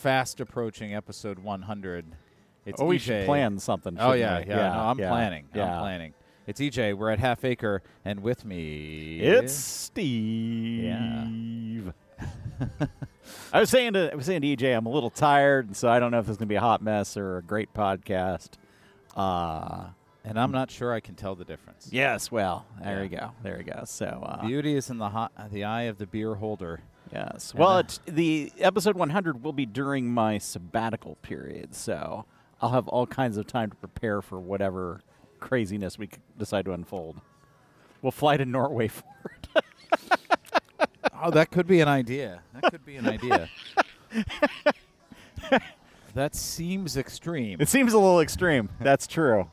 fast approaching episode 100. It's oh, we EJ. should plan something. Oh yeah, we? yeah. no, I'm yeah, planning. Yeah. I'm planning. It's EJ. We're at Half Acre, and with me, It's Steve. Yeah. I was saying to I was saying to EJ, I'm a little tired, and so I don't know if this is gonna be a hot mess or a great podcast. Uh and I'm not sure I can tell the difference. yes, well, there Yeah. we go, there we go. So uh, Beauty is in the hot, the eye of the beer holder. Yes, well, uh, it's, the episode 100 will be during my sabbatical period, so I'll have all kinds of time to prepare for whatever craziness we decide to unfold. We'll fly to Norway for it. Oh, that could be an idea. That could be an idea. that seems extreme, It seems a little extreme. That's true.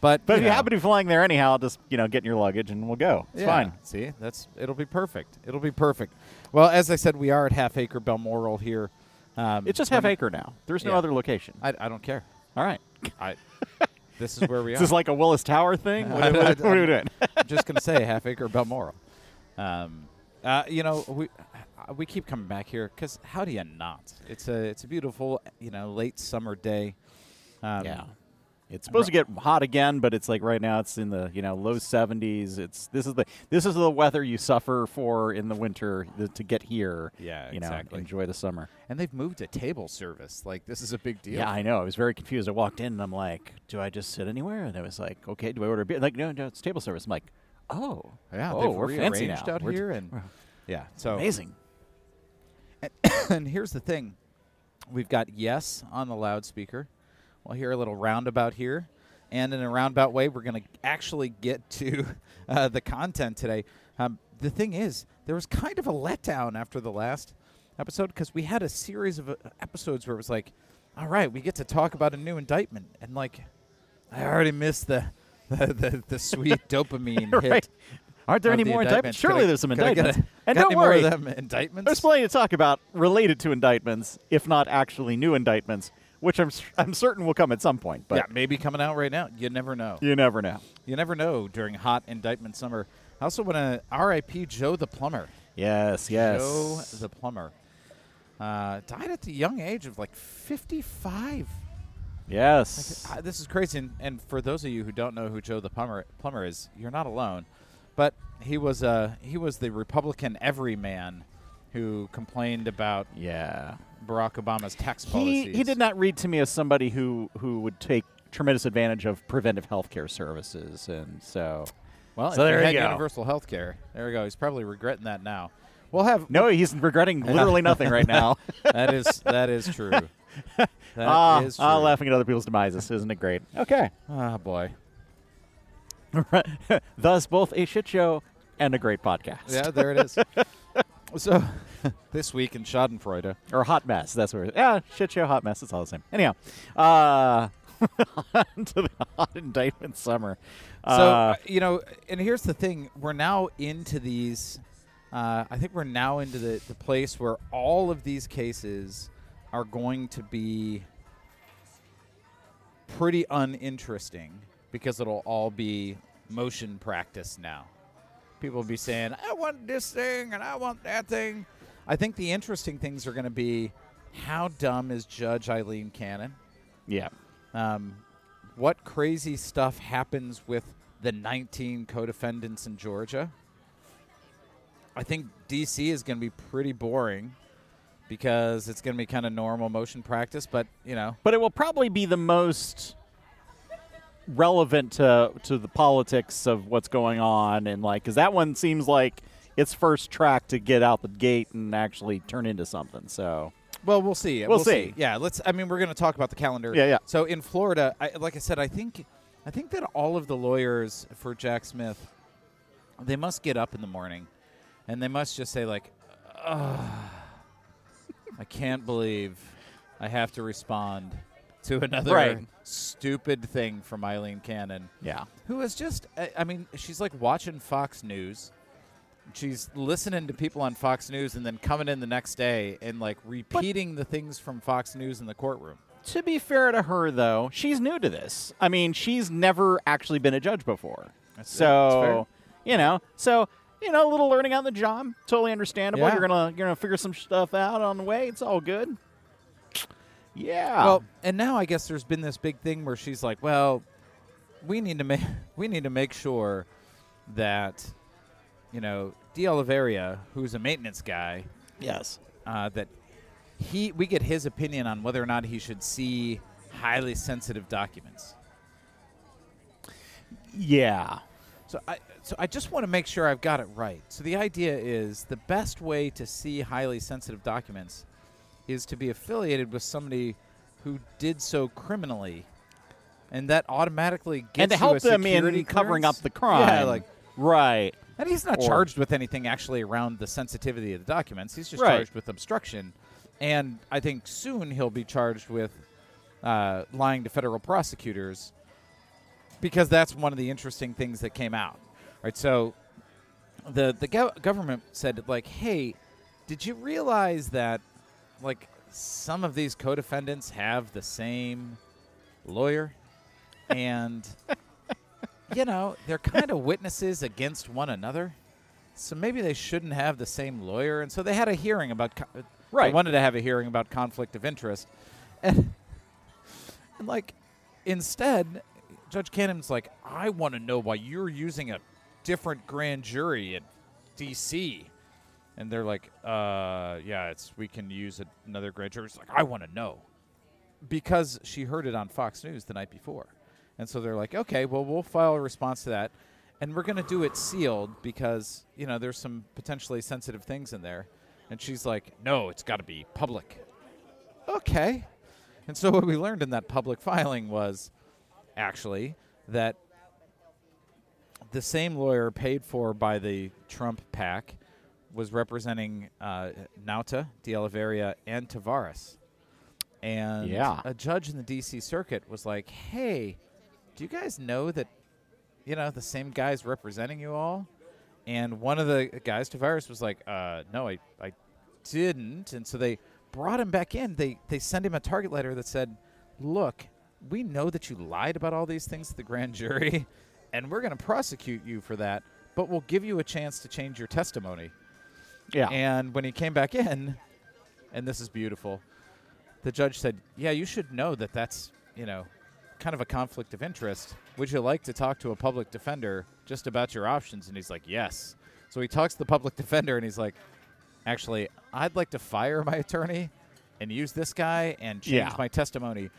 but But if you happen to be flying there anyhow, just you know, get in your luggage and we'll go. It's Yeah, fine. See, that's it'll be perfect. It'll be perfect. Well, as I said, we are at Half Acre Balmoral here. Um, It's just half acre now. There's no Yeah. other location. I, I don't care. All right. I. this is where we Is are. this is like a Willis Tower thing? What, I- what- I- what are we doing? I'm just gonna say Half Acre Balmoral. Um, uh, you know, we uh, we keep coming back here because how do you not? It's a it's a beautiful you know late summer day. Um, yeah. It's supposed to get hot again, but it's like right now it's in the you know low 70s. It's this is the this is the weather you suffer for in the winter th- to get here. Yeah, you know, exactly. enjoy the summer. And they've moved to table service. Like this is a big deal. Yeah, I know. I was very confused. I walked in and I'm like, "Do I just sit anywhere?" And I was like, "Okay, do I order a beer?" Like, no, no, it's table service. I'm like, "Oh, Yeah, oh, they've we're fancy now. out We're- here, and yeah, so amazing." and here's the thing we've got yes on the loudspeaker we'll hear a little roundabout here and in a roundabout way we're going to actually get to uh, the content today um, the thing is there was kind of a letdown after the last episode because we had a series of uh, episodes where it was like all right we get to talk about a new indictment and like i already missed the the, the, the sweet dopamine right. hit Aren't there any the more indictments? indictments. Surely I- there's some could I get indictments. a- and don't worry, indictments there's plenty to talk about related to indictments, if not actually new indictments, which I'm I'm certain will come at some point. But yeah, maybe coming out right now. You never know. you never know. You never know during hot indictment summer. I also want to R.I.P. Joe the plumber. Yes, yes. Joe the plumber uh, died at the young age of like 55. yes. Uh, this is crazy. And, and for those of you who don't know who Joe the plumber plumber is, you're not alone. But he was uh, he was the Republican everyman who complained about yeah. Barack Obama's tax He policies. he did not read to me as somebody who who would take tremendous advantage of preventive health care services, and so Well, So if there he you had go. universal health care, there we go. He's probably regretting that now. We'll have no, he's regretting literally nothing right now. that is that is true. That is ah, true. ah, laughing at other people's demises, isn't it great? Okay. Ah, boy. Thus, both a shit show and a great podcast. Yeah, there it is. So, this week in Schadenfreude. or hot mess. That's where. Yeah, shit show, hot mess. It's all the same. Anyhow, uh, on to the hot indictment summer. So, Uh, uh, you know, and here's the thing: we're now into these. Uh, I think we're now into the, the place where all of these cases are going to be pretty uninteresting because it'll all be motion practice now. People will be saying, I want this thing and I want that thing. I think the interesting things are going to be how dumb is Judge Aileen Cannon? yeah. Um, what crazy stuff happens with the 19 co-defendants in Georgia? I think DC is going to be pretty boring because it's going to be kind of normal motion practice, but you know, But it will probably be the most relevant to to the politics of what's going on, and like, because that one seems like its first track to get out the gate and actually turn into something. So well, we'll see. We'll see. Yeah, let's. I mean, we're going to talk about the calendar. Yeah, yeah. So in Florida, I, like I said, I think, I think that all of the lawyers for Jack Smith, they must get up in the morning, and they must just say like, I can't believe I have to respond to another Right. stupid thing from Aileen Cannon yeah, who is just I, mean she's like watching fox news she's listening to people on fox news and then coming in the next day and like repeating the things from fox news in the courtroom To be fair to her, though, she's new to this. I mean, she's never actually been a judge before. That's- so, fair. you know, so you know, a little learning on the job, totally understandable. Yeah. You're gonna you're gonna figure some stuff out on the way. It's all good. Yeah. Well, and now I guess there's been this big thing where she's like, "Well, we need to make we need to make sure that you know De Oliveira, who's a maintenance guy, yes. uh, that he we get his opinion on whether or not he should see highly sensitive documents." Yeah. So I so I just want to make sure I've got it right. So the idea is the best way to see highly sensitive documents is to be affiliated with somebody who did so criminally, and that automatically gets and to you help a them in security covering up the crime. Yeah, like right. and he's not Or- charged with anything actually around the sensitivity of the documents. He's just Right. charged with obstruction, and I think soon he'll be charged with uh, lying to federal prosecutors because that's one of the interesting things that came out. Right, so the the gov- government said like, "Hey, did you realize that like some of these co-defendants have the same lawyer and you know, they're kind of witnesses against one another. So maybe they shouldn't have the same lawyer." And so they had a hearing about co- uh, They Right. wanted to have a hearing about conflict of interest. And and like instead Judge Cannon's like, I want to know why you're using a different grand jury in DC. And they're like, uh, yeah, it's we can use a- another grand jury. Like, I want to know. Because she heard it on Fox News the night before. And so they're like, okay, well, we'll file a response to that. And we're going to do it sealed because, you know, there's some potentially sensitive things in there. And she's like, no, it's got to be public. Okay. And so what we learned in that public filing was actually that the same lawyer paid for by the Trump PAC was representing uh, Nauta, De Oliveira, and Taveras. And Yeah. a judge in the D.C. Circuit was like, "Hey, do you guys know that you know the same guy's representing you all?" And one of the guys, Taveras, was like, uh, "No, I, I didn't." And so they brought him back in. They they sent him a target letter that said, "Look, we know that you lied about all these things to the grand jury, and we're going to prosecute you for that, but we'll give you a chance to change your testimony." Yeah. And when he came back in, and this is beautiful, the judge said, "Yeah, you should know that that's you know." Kind of a conflict of interest. Would you like to talk to a public defender just about your options? And he's like, Yes. So he talks to the public defender and he's like, Actually, I'd like to fire my attorney and use this guy and change Yeah. my testimony.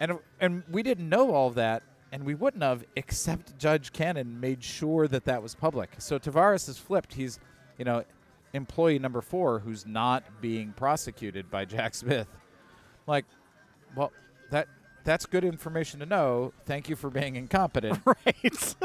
And and we didn't know all of that, and we wouldn't have except Judge Cannon made sure that that was public. So Taveras is flipped. He's, you know, employee number four who's not being prosecuted by Jack Smith. Like, well, that that's good information to know. Thank you for being incompetent. right.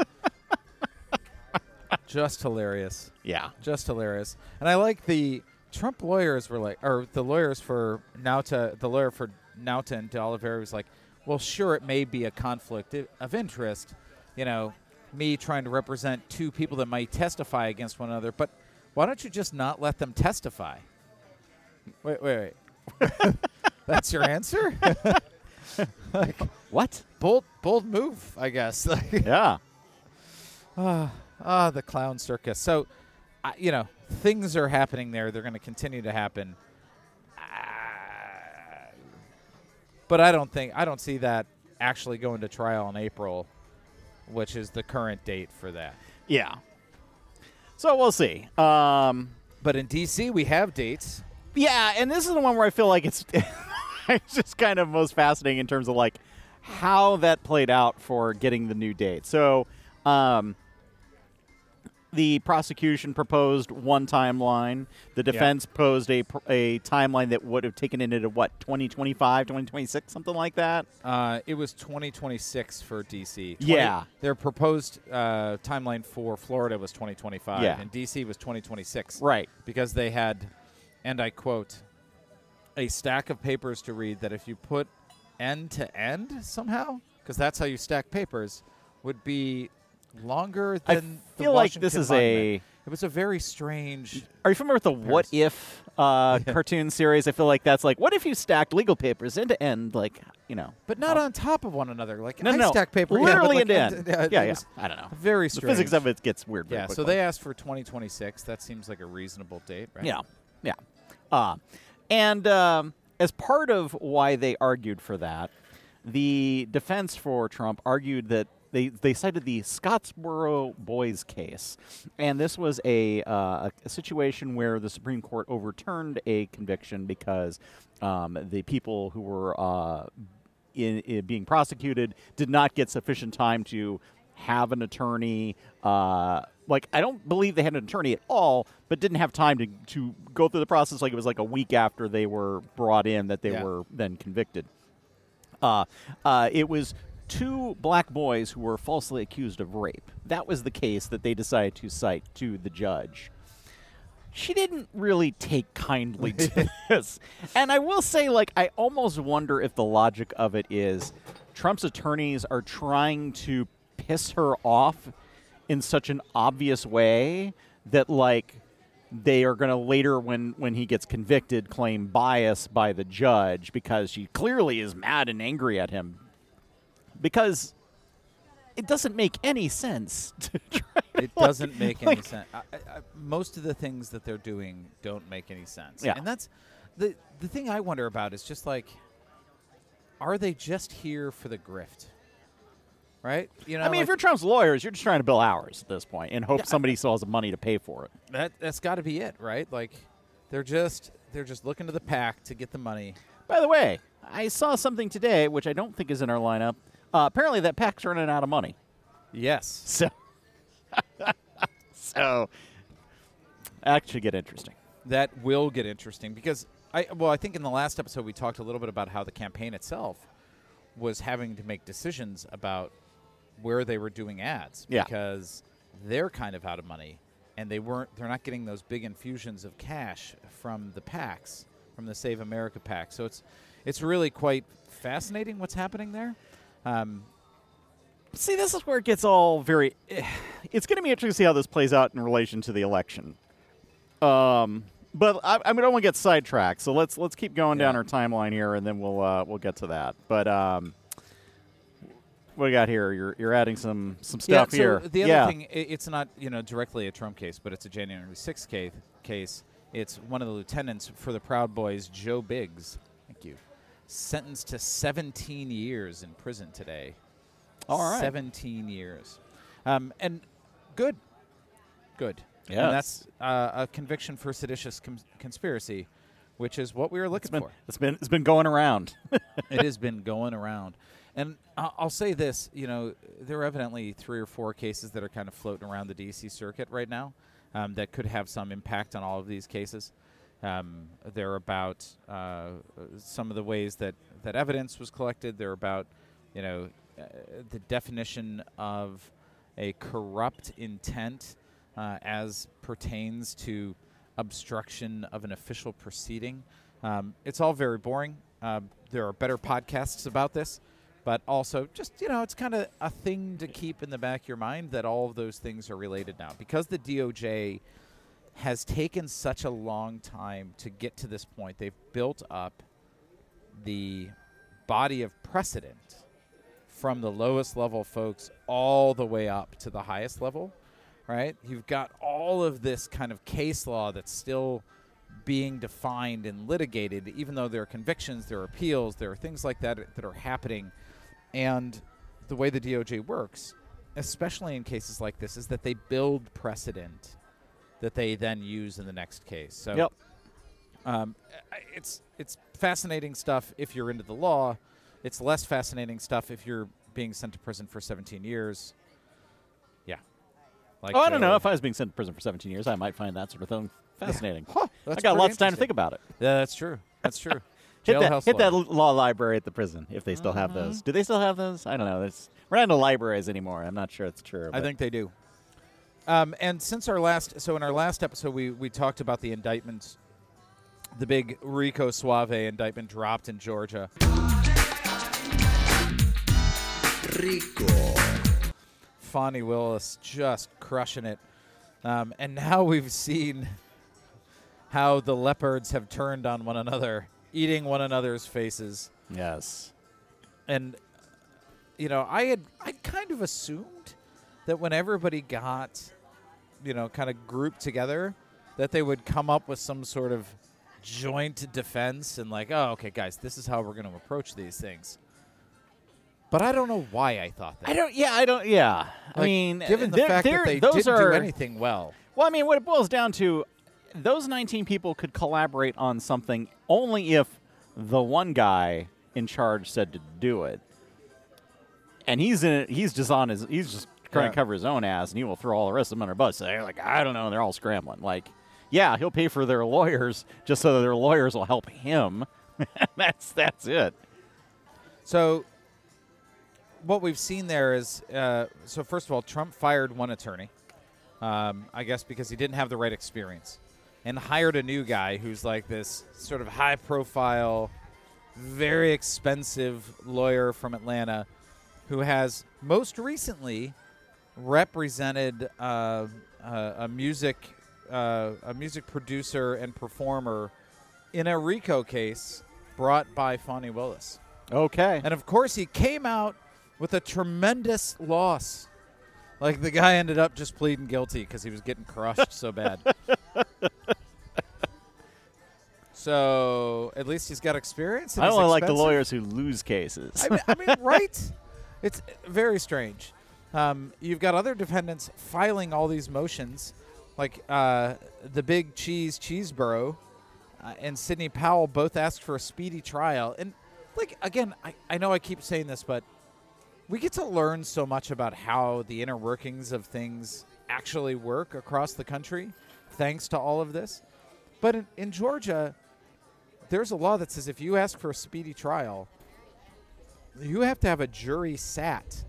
Just hilarious. yeah. just hilarious. And I like the Trump lawyers were like, or the lawyers for Nauta, the lawyer for Nauta and De Oliveira was like, well, sure, it may be a conflict of interest, you know, me trying to represent two people that might testify against one another, but why don't you just not let them testify? Wait, wait, wait. That's your answer? like, What? bold, bold move, I guess. Like, Yeah. Ah, ah, the clown circus. So, I you know, things are happening there. They're going to continue to happen. Ah, but I don't think I don't see that actually going to trial in April, which is the current date for that. Yeah. So we'll see. Um, But in DC, we have dates. yeah, and this is the one where I feel like it's it's just kind of most fascinating in terms of like how that played out for getting the new date. So, um, the prosecution proposed one timeline. The defense proposed a a timeline that would have taken it into what 2025, 2026, something like that. Uh, it was 2026 for DC. 20 Yeah. Their proposed uh, timeline for Florida was 2025, Yeah. and DC was 2026. Right. because they had, and I quote, a stack of papers to read that if you put end to end somehow, because that's how you stack papers, would be longer I than. the feel like this is a It was a very strange. Are you familiar with the What If uh, cartoon series? I feel like that's like, what if you stacked legal papers end to end, like you know, But not on top of one another. Like no, I no, stack paper, yeah, literally like end to end- end. yeah, Yeah, yeah. I don't know. Very The strange. physics of it gets weird. Yeah, so they asked for 2026. That seems like a reasonable date, right? Yeah, yeah. Uh, and um, as part of why they argued for that, the defense for Trump argued that they, they cited the Scottsboro Boys case, and this was a, uh, a situation where the Supreme Court overturned a conviction because um, the people who were uh, in, in being prosecuted did not get sufficient time to have an attorney. Uh, like I don't believe they had an attorney at all, but didn't have time to to go through the process. Like it was like a week after they were brought in that they Yeah. were then convicted. Uh, uh, it was two black boys who were falsely accused of rape. That was the case that they decided to cite to the judge. She didn't really take kindly to this. And I will say, like, I almost wonder if the logic of it is Trump's attorneys are trying to piss her off in such an obvious way that, like, they are going to later when when he gets convicted claim bias by the judge because she clearly is mad and angry at him because it doesn't make any sense to try It like- doesn't make any like- sense. I, I, I- most of the things that they're doing don't make any sense. Yeah. And that's the the thing I wonder about is just like, are they just here for the grift? Right? You know, I mean, like, if you're Trump's lawyers, you're just trying to bill hours at this point and hope somebody still has the money to pay for it. that that's got to be it, right? Like, they're just they're just looking to the PAC to get the money. By the way, I saw something today which I don't think is in our lineup. Uh, apparently, that PAC's running out of money. Yes. So, so that should get interesting. that will get interesting because I well I think in the last episode we talked a little bit about how the campaign itself was having to make decisions about where they were doing ads Yeah. because they're kind of out of money and they weren't they're not getting those big infusions of cash from the PACs from the Save America PAC so it's it's really quite fascinating what's happening there um, See, this is where it gets all very. It's going to be interesting to see how this plays out in relation to the election. Um, but I, I mean, I don't want to get sidetracked, so let's let's keep going down our timeline here, and then we'll uh, we'll get to that. But um, what do you got here? You're you're adding some some stuff yeah, here. The other yeah. thing, it's not you know directly a Trump case, but it's a January 6th case. Case. It's one of the lieutenants for the Proud Boys, Joe Biggs. Sentenced to 17 years in prison today. All right. 17 years, um, and good, good. Yeah. And that's uh, a conviction for seditious com- conspiracy, which is what we were It's looking been for it's been it's been going around. it has been going around. And I- I'll say this, you know, there are evidently three or four cases that are kind of floating around the D.C. circuit right now um, that could have some impact on all of these cases. Um, they're about uh, some of the ways that, that evidence was collected. They're about, you know, uh, the definition of a corrupt intent uh, as pertains to obstruction of an official proceeding. Um, it's all very boring. Um, there are better podcasts about this, but also just you know, it's kind of a thing to keep in the back of your mind that all of those things are related now because the DOJ has taken such a long time to get to this point. They've built up the body of precedent from the lowest level folks all the way up to the highest level, right? You've got all of this kind of case law that's still being defined and litigated, even though there are convictions, there are appeals, there are things like that that are happening. And the way the DOJ works, especially in cases like this, is that they build precedent that they then use in the next case. So yep. um, it's it's fascinating stuff if you're into the law. It's less fascinating stuff if you're being sent to prison for 17 years. Yeah. Like Oh, I don't uh, know. If I was being sent to prison for 17 years, I might find that sort of thing fascinating. Huh, I got lots of time to think about it. Yeah, that's true. That's true. Hit that, hit that law. library at the prison if they still have those. Do they still have those? I don't know. There's, we're not into libraries anymore. I'm not sure it's true. I think they do. Um, and since our last, so in our last episode, we, we talked about the indictments. The big Rico Suave indictment dropped in Georgia. Rico. Fani Willis just crushing it. Um, and now we've seen how the leopards have turned on one another, eating one another's faces. Yes. And you know, I had I kind of assumed that when everybody got, you know, kind of grouped together, that they would come up with some sort of joint defense and like, oh, okay, guys, this is how we're going to approach these things. But I don't know why I thought that. I don't. Yeah, I don't. Yeah, I Like, mean, given uh, the they're- fact that they're- they those didn't are do anything well. Well, I mean, what it boils down to, those 19 people could collaborate on something only if the one guy in charge said to do it. And he's in it. He's just on his. He's just trying Yeah. to cover his own ass, and he will throw all the rest of them under bus. So they're like, I don't know. They're all scrambling. Like, yeah, he'll pay for their lawyers just so that their lawyers will help him. that's that's it. So, what we've seen there is uh, so, first of all, Trump fired one attorney, um, I guess because he didn't have the right experience, and hired a new guy who's like this sort of high profile, very expensive lawyer from Atlanta who has most recently represented uh, uh, a music uh, a music producer and performer in a RICO case brought by Fani Willis. Okay. And of course, he came out with a tremendous loss. Like the guy ended up just pleading guilty because he was getting crushed so bad. so at least he's got experience. I only like the lawyers who lose cases. I mean, I mean right? It's very strange. Um, you've got other defendants filing all these motions, like uh, the big cheese Chesebro uh, and Sidney Powell both asked for a speedy trial. And like again, I, I know I keep saying this, but we get to learn so much about how the inner workings of things actually work across the country, thanks to all of this. But in, in Georgia, there's a law that says if you ask for a speedy trial, you have to have a jury sat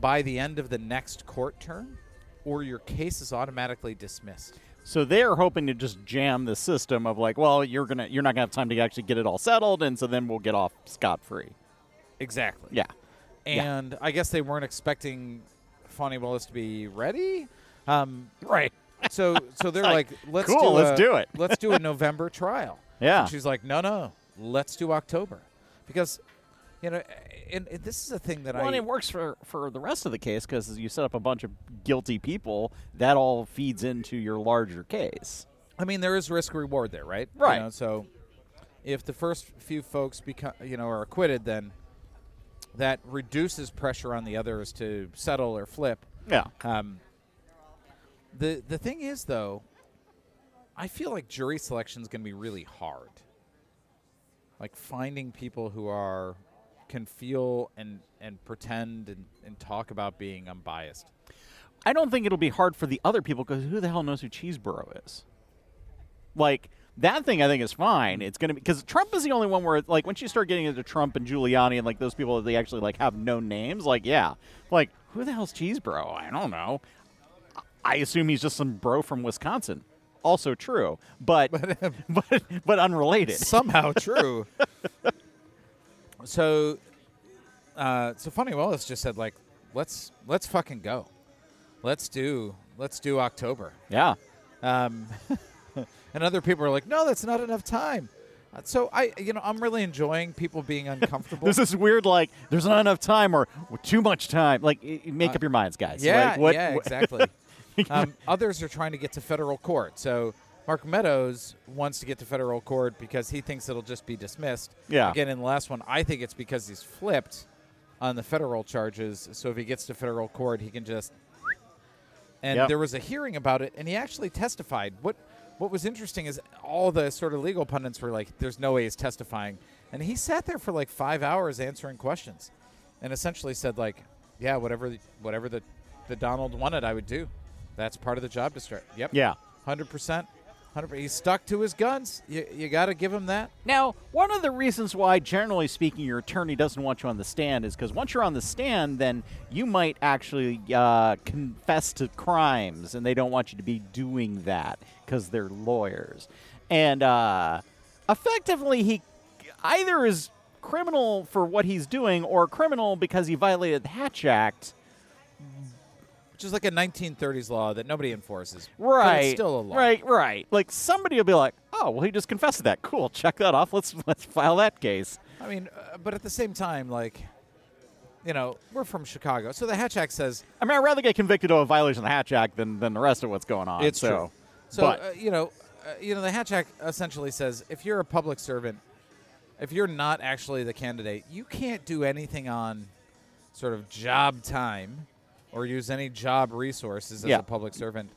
by the end of the next court term, or your case is automatically dismissed. So they're hoping to just jam the system of like, well, you're gonna, you're not gonna have time to actually get it all settled, and so then we'll get off scot free. Exactly. Yeah. Yeah. And I guess they weren't expecting Fani Willis to be ready. Um, Right. so so they're like, like, let's cool, do let's a- do it. let's do a November trial. Yeah. And she's like, no, no, let's do October, because you know, and, and this is a thing that I Well, it works for for the rest of the case because you set up a bunch of guilty people. That all feeds into your larger case. I mean, there is risk reward there, right? Right. You know, so if the first few folks become, you know, are acquitted, then that reduces pressure on the others to settle or flip. Yeah. Um, the the thing is, though, I feel like jury selection is going to be really hard. Like finding people who are can feel and and pretend and, and talk about being unbiased. I don't think it'll be hard for the other people because who the hell knows who Chesebro is? Like that thing, I think is fine. It's gonna be because Trump is the only one where like once you start getting into Trump and Giuliani and like those people that they actually like have no names. Like yeah, like who the hell's Chesebro? I don't know. I assume he's just some bro from Wisconsin. Also true, but but but unrelated. somehow true. so, uh, so Fani Willis just said like, let's let's fucking go. Let's do let's do October. Yeah. Um, and other people are like, no, that's not enough time. Uh, So I, you know, I'm really enjoying people being uncomfortable. There's this weird like there's not enough time or too much time. Like make Uh, up your minds, guys. yeah, Like, what, yeah, what- exactly. um, others are trying to get to federal court. So Mark Meadows wants to get to federal court because he thinks it'll just be dismissed. Yeah. Again, in the last one, I think it's because he's flipped on the federal charges. So if he gets to federal court, he can just. And Yep. there was a hearing about it, and he actually testified. What What was interesting is all the sort of legal pundits were like, "There's no way he's testifying," and he sat there for like five hours answering questions, and essentially said like, "Yeah, whatever, the, whatever the, the Donald wanted, I would do. That's part of the job description." Yep. Yeah. Hundred percent. Hundred. He's stuck to his guns. You you got to give him that. Now, one of the reasons why, generally speaking, your attorney doesn't want you on the stand is because once you're on the stand, then you might actually uh, confess to crimes, and they don't want you to be doing that because they're lawyers. And uh, effectively, he either is criminal for what he's doing or criminal because he violated the Hatch Act. Which is like a 1930s law that nobody enforces. But Right. it's still a law. Right, right. Like somebody will be like, "Oh, well, he just confessed to that. Cool. Check that off. Let's let's file that case." I mean, uh, but at the same time, like, you know, we're from Chicago, so the Hatch Act says I mean, I'd rather get convicted of a violation of the Hatch Act than, than the rest of what's going on. it's so. true. So but uh, you know, uh, you know, the Hatch Act essentially says if you're a public servant, if you're not actually the candidate, you can't do anything on sort of job time or use any job resources as Yeah. a public servant.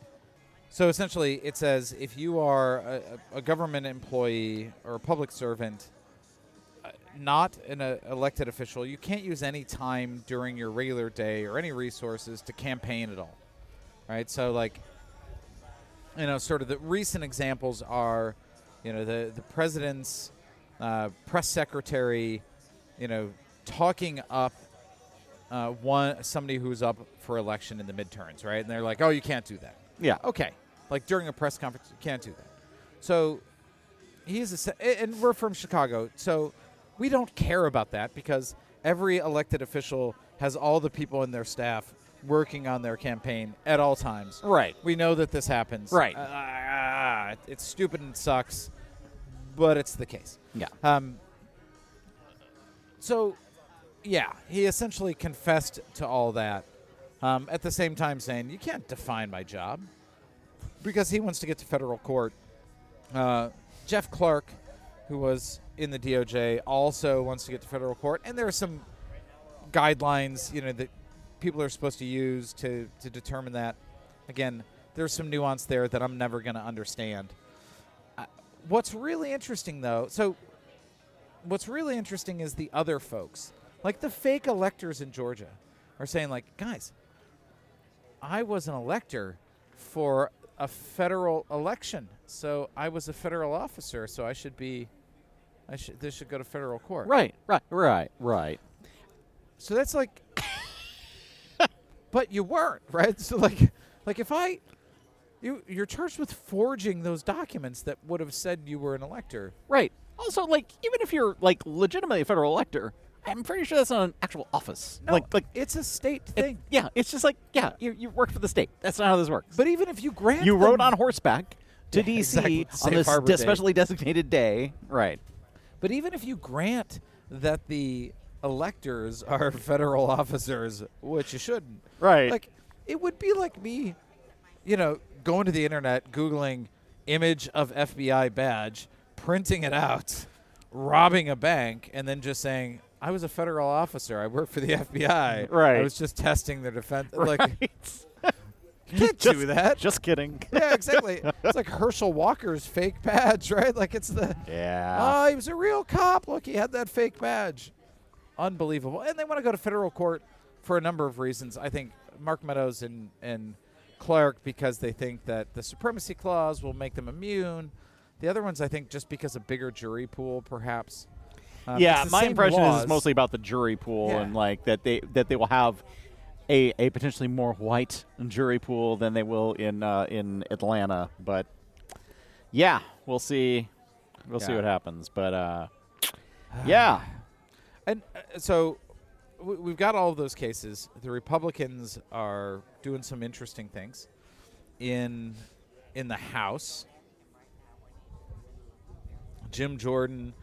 So essentially, it says if you are a, a government employee or a public servant, uh, not an uh, elected official, you can't use any time during your regular day or any resources to campaign at all. Right? So, like, you know, sort of the recent examples are, you know, the the president's uh, press secretary, you know, talking up uh, one somebody who's up for election in the midterms, right? And they're like, "Oh, you can't do that." Yeah. Okay, like during a press conference, you can't do that. So he's a, and we're from Chicago, so we don't care about that because every elected official has all the people in their staff working on their campaign at all times. Right. We know that this happens. Right. Uh, it's stupid and sucks, but it's the case. Yeah. Um, so, yeah, he essentially confessed to all that. Um, at the same time, saying you can't define my job because he wants to get to federal court. Uh, Jeff Clark, who was in the DOJ, also wants to get to federal court, and there are some guidelines, you know, that people are supposed to use to to determine that. Again, there's some nuance there that I'm never going to understand. Uh, what's really interesting, though, so what's really interesting is the other folks, like the fake electors in Georgia, are saying like, guys, I was an elector for a federal election, so I was a federal officer, so I should be, I should this should go to federal court. Right. Right. Right. Right. So that's like, but you weren't right. So like, like if I, you you're charged with forging those documents that would have said you were an elector. Right. Also, like, even if you're like legitimately a federal elector, I'm pretty sure that's not an actual office. No, like, like it's a state it- thing. yeah, it's just like, yeah, you, you work for the state. That's not how this works. But even if you grant, you rode on horseback to Yeah, D.C. exactly. on this de- specially designated day. Right. But even if you grant that the electors are federal officers, which you shouldn't, Right. Like, it would be like me, you know, going to the internet, googling image of FBI badge, printing it out, robbing a bank, and then just saying, "I was a federal officer. I worked for the FBI. Right. I was just testing their defense." Like, you can't just, do that. Just kidding. yeah, exactly. it's like Herschel Walker's fake badge, right? Like it's the yeah. Oh, he was a real cop. Look, he had that fake badge. Unbelievable. And they want to go to federal court for a number of reasons. I think Mark Meadows and, and Clark because they think that the supremacy clause will make them immune. The other ones, I think, just because a bigger jury pool, perhaps. Um, yeah, my same impression is laws. it's mostly about the jury pool Yeah. and like that they that they will have a, a potentially more white jury pool than they will in uh, in Atlanta. But yeah, we'll see. We'll see what happens. But uh, yeah, And uh, so w- we've got all of those cases. The Republicans are doing some interesting things in in the House. Jim Jordan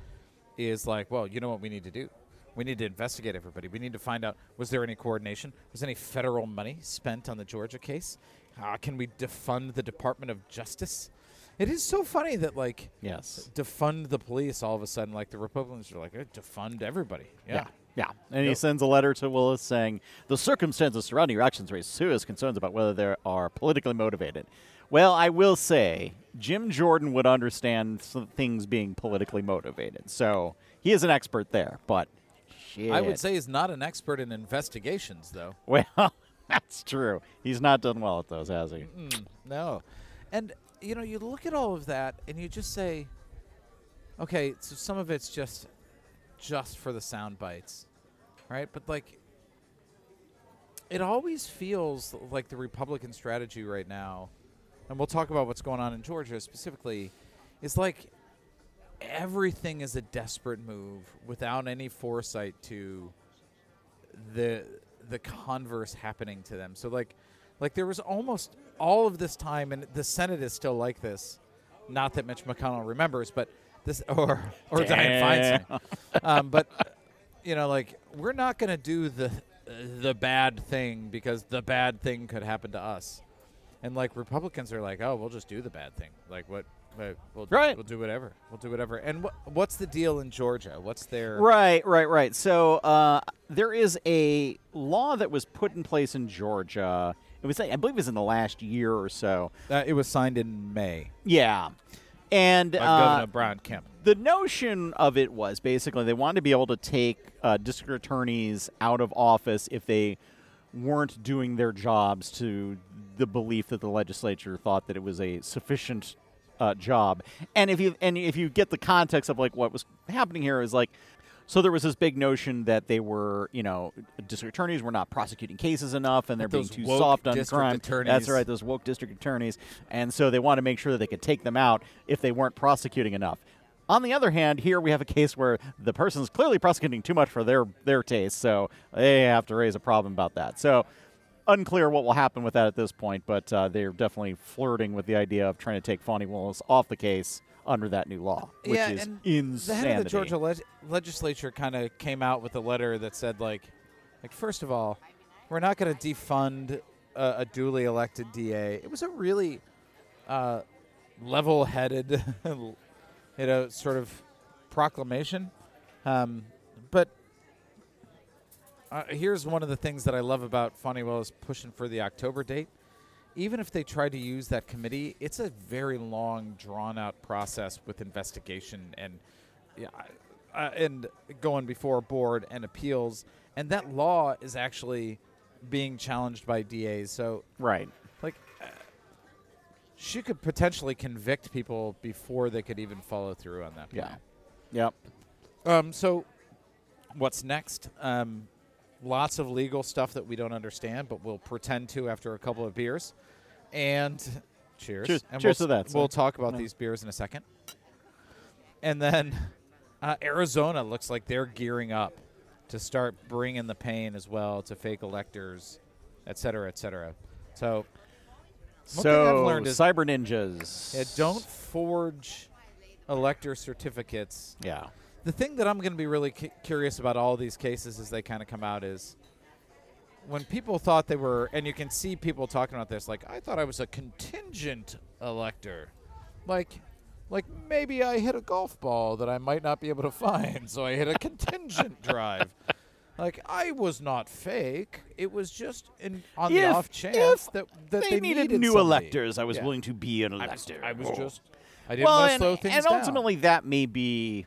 is like, well, you know what we need to do? We need to investigate everybody. We need to find out was there any coordination? Was any federal money spent on the Georgia case? Uh, can we defund the Department of Justice? It is so funny that like yes, defund the police all of a sudden like the Republicans are like defund everybody. Yeah. yeah, yeah. And he sends a letter to Willis saying the circumstances surrounding your actions raise serious concerns about whether they are politically motivated. Well, I will say Jim Jordan would understand things being politically motivated, so he is an expert there. But shit, I would say he's not an expert in investigations though. Well, that's true. He's not done well at those, has he? Mm, no. And you know, you look at all of that and you just say okay, so some of it's just just for the sound bites. Right? But like it always feels like the Republican strategy right now, and we'll talk about what's going on in Georgia specifically, is like everything is a desperate move without any foresight to the the converse happening to them. So like like there was almost all of this time and the Senate is still like this. Not that Mitch McConnell remembers, but this or or Dianne Feinstein. um, but you know, like we're not going to do the the bad thing because the bad thing could happen to us. and like Republicans are like, oh, we'll just do the bad thing. Like what? We'll, Right. We'll do whatever. We'll do whatever. And what? What's the deal in Georgia? What's their? Right, right, right. So uh, there is a law that was put in place in Georgia. It was, I believe, it was in the last year or so. Uh, it was signed in May Yeah, and by uh, Governor Brian Kemp. the notion of it was basically they wanted to be able to take uh, district attorneys out of office if they weren't doing their jobs to the belief that the legislature thought that it was a sufficient uh, job. And if you and if you get the context of like what was happening here is like. So there was this big notion that they were, you know, district attorneys were not prosecuting cases enough, and they're being too soft on crime. attorneys. That's right, those woke district attorneys, and so they want to make sure that they could take them out if they weren't prosecuting enough. On the other hand, here we have a case where the person is clearly prosecuting too much for their their taste, so they have to raise a problem about that. So unclear what will happen with that at this point, but uh, they're definitely flirting with the idea of trying to take Fani Willis off the case under that new law, which yeah, is and insanity. the head of the Georgia leg- legislature kind of came out with a letter that said, like, like first of all, we're not going to defund a, a duly elected DA. It was a really uh, level-headed, you know, sort of proclamation. Um, but uh, here's one of the things that I love about Fani Willis pushing for the October date. Even if they try to use that committee, it's a very long, drawn-out process with investigation and yeah, uh, and going before board and appeals. And that law is actually being challenged by DAs. So right. like uh, she could potentially convict people before they could even follow through on that. Yeah. Yep. Um, so, what's next? Um, lots of legal stuff that we don't understand, but we'll pretend to after a couple of beers. And cheers. Cheers- And cheers we'll, to that, We'll sir. talk about these beers in a second. And then uh, Arizona looks like they're gearing up to start bringing the pain as well to fake electors, et cetera, et cetera. So, so learned is- cyber ninjas. yeah, don't forge elector certificates Yeah. The thing that I'm going to be really cu- curious about all these cases as they kind of come out is when people thought they were, and you can see people talking about this, like I thought I was a contingent elector, like, like maybe I hit a golf ball that I might not be able to find, so I hit a contingent drive. Like I was not fake; it was just in, on the off chance that that they, they, needed, needed new somebody. electors. I was Yeah. willing to be an I was, elector. I was just. I didn't well, want to and, slow things and down. ultimately that may be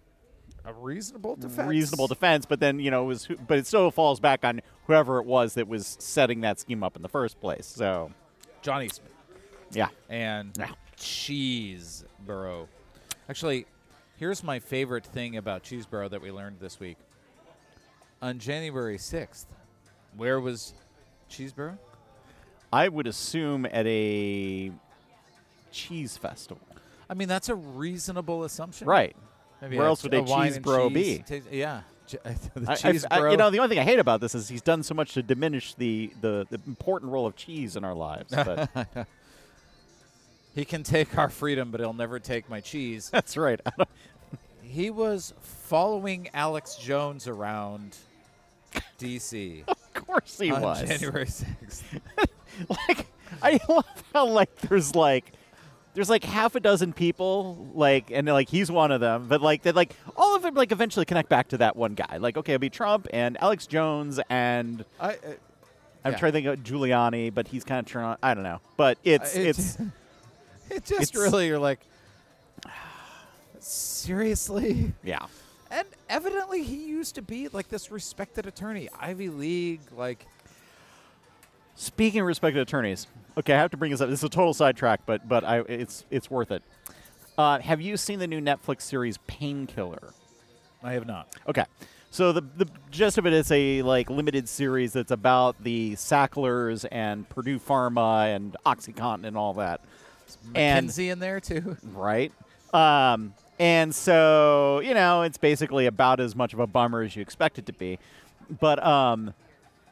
a reasonable defense. reasonable defense, but then you know, it was but it still falls back on whoever it was that was setting that scheme up in the first place. So, Johnny Smith. yeah, and Yeah. Chesebro. Actually, here's my favorite thing about Chesebro that we learned this week. On January 6th, where was Chesebro? I would assume at a cheese festival, I mean, that's a reasonable assumption. right? Maybe Where else would a wine and Cheeseboro cheese be? taste- yeah. I- I- you know, the only thing I hate about this is he's done so much to diminish the, the, the important role of cheese in our lives. But he can take our freedom, but he'll never take my cheese. that's right. He was following Alex Jones around D.C. of course he was. January 6th. like I love how like there's like there's like half a dozen people like and like he's one of them but like they like all of them like eventually connect back to that one guy. Like okay it'll be Trump and Alex Jones and I, uh, I'm Yeah. trying to think of Giuliani but he's kind of trying I don't know but it's Uh, it- it's it just it's- really you're like seriously? Yeah. And evidently he used to be like this respected attorney ivy league like speaking of respected attorneys okay I have to bring this up this is a total sidetrack but but I it's it's worth it uh, have you seen the new Netflix series Painkiller i have not Okay. So the the gist of it is a like limited series that's about the Sacklers and Purdue Pharma and OxyContin and all that. And McKinsey in there too right. Um, and so you know it's basically about as much of a bummer as you expect it to be, but um,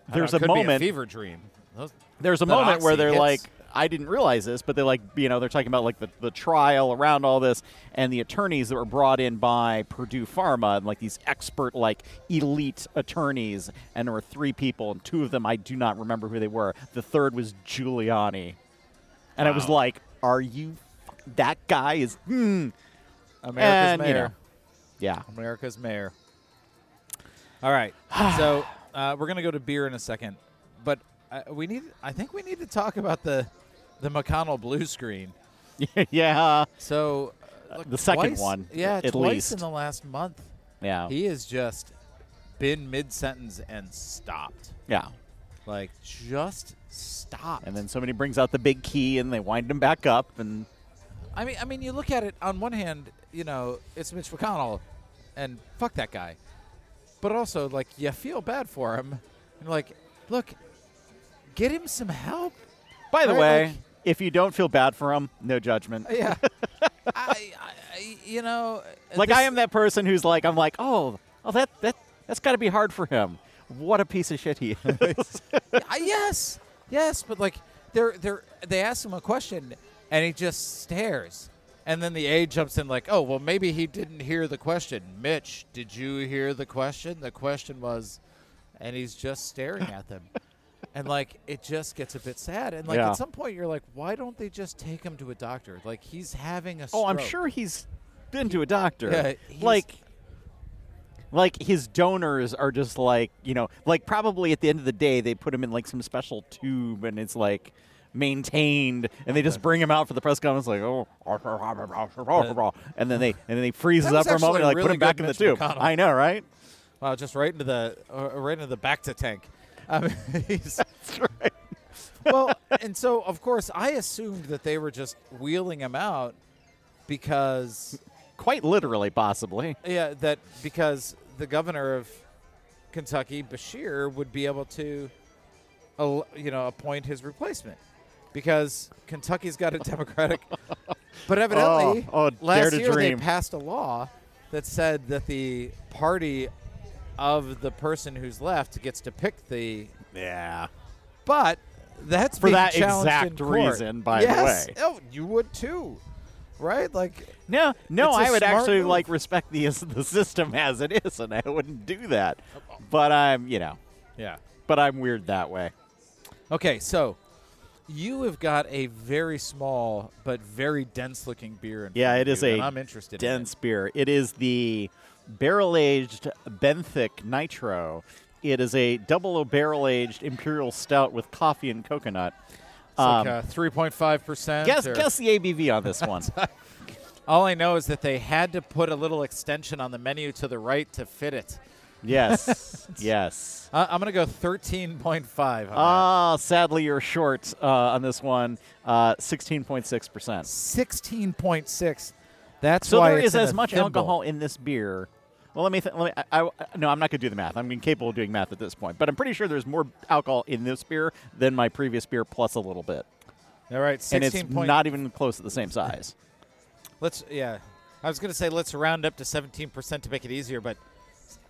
there's a know, be moment. fever dream Those- there's a moment where they're hits. like, I didn't realize this, but they're like, you know, they're talking about like the, the trial around all this and the attorneys that were brought in by Purdue Pharma and like these expert, like elite attorneys. And there were three people, and two of them I do not remember who they were. The third was Giuliani. and I was like, "Are you? That guy is." Hmm. America's And, you mayor. know. Yeah. America's mayor. All right. so uh, we're gonna go to beer in a second, but uh, we need. I think we need to talk about the the McConnell blue screen. yeah. So uh, look, the second twice- one, yeah, at twice least. in the last month, Yeah. he has just been mid sentence and stopped. yeah. Like just stop. And then somebody brings out the big key and they wind him back up and I mean, I mean, you look at it on one hand, you know, it's Mitch McConnell, and fuck that guy. But also, like, you feel bad for him, and like, look, get him some help. By the Right, way, like- if you don't feel bad for him, no judgment. Uh, yeah, I, I, you know, uh, Like this- I am that person who's like, I'm like, oh, oh, that that that's got to be hard for him. What a piece of shit he is. I- yes, yes, but like, they're they're they ask him a question, and he just stares. And then the A jumps in like, oh, well, maybe he didn't hear the question. Mitch, did you hear the question? The question was, and he's just staring at them. And like, it just gets a bit sad. And like, Yeah. at some point, you're like, why don't they just take him to a doctor? Like, he's having a oh, I'm stroke. sure he's been to a doctor. Yeah, he's- like, like his donors are just like, you know, like probably at the end of the day they put him in like some special tube and it's like maintained and they just bring him out for the press conference like oh and then they and then they freezes That up was for a moment actually and like really put him back good in the Mitch tube. McConnell. I know, right? Wow, just right into the uh, right into the back to tank. I mean, he's, That's right. well, and so of course I assumed that they were just wheeling him out because Quite literally, possibly. yeah, that because the governor of Kentucky, Beshear, would be able to, you know, appoint his replacement because Kentucky's got a Democratic. but evidently, Oh, oh, last year dream. they passed a law that said that the party of the person who's left gets to pick the Yeah. but that's For that exact reason, by the way. Oh, you would too, right? Like, No, no, I would actually move. like respect the the system as it is, and I wouldn't do that. But I'm, you know, yeah. but I'm weird that way. Okay, so you have got a very small but very dense-looking beer. In Yeah, it is you, a I'm interested. dense In beer. It is the barrel aged Benthic Nitro. It is a double barrel aged imperial stout with coffee and coconut. It's like Um, uh, 3.5 percent. guess guess the ABV on this one. All I know is that they had to put a little extension on the menu to the right to fit it. yes, yes. Uh, I'm going to go 13.5. on that. Ah, sadly you're short uh, on this one. Uh, 16.6 percent. 16.6. That's So why there is as much thimble. alcohol in this beer. Well, let me. Th- let me. I, I, no, I'm not going to do the math. I'm incapable of doing math at this point. But I'm pretty sure there's more alcohol in this beer than my previous beer, plus a little bit. All right, 16 and it's point- not even close to the same size. Let's yeah. I was going to say let's round up to 17% to make it easier, but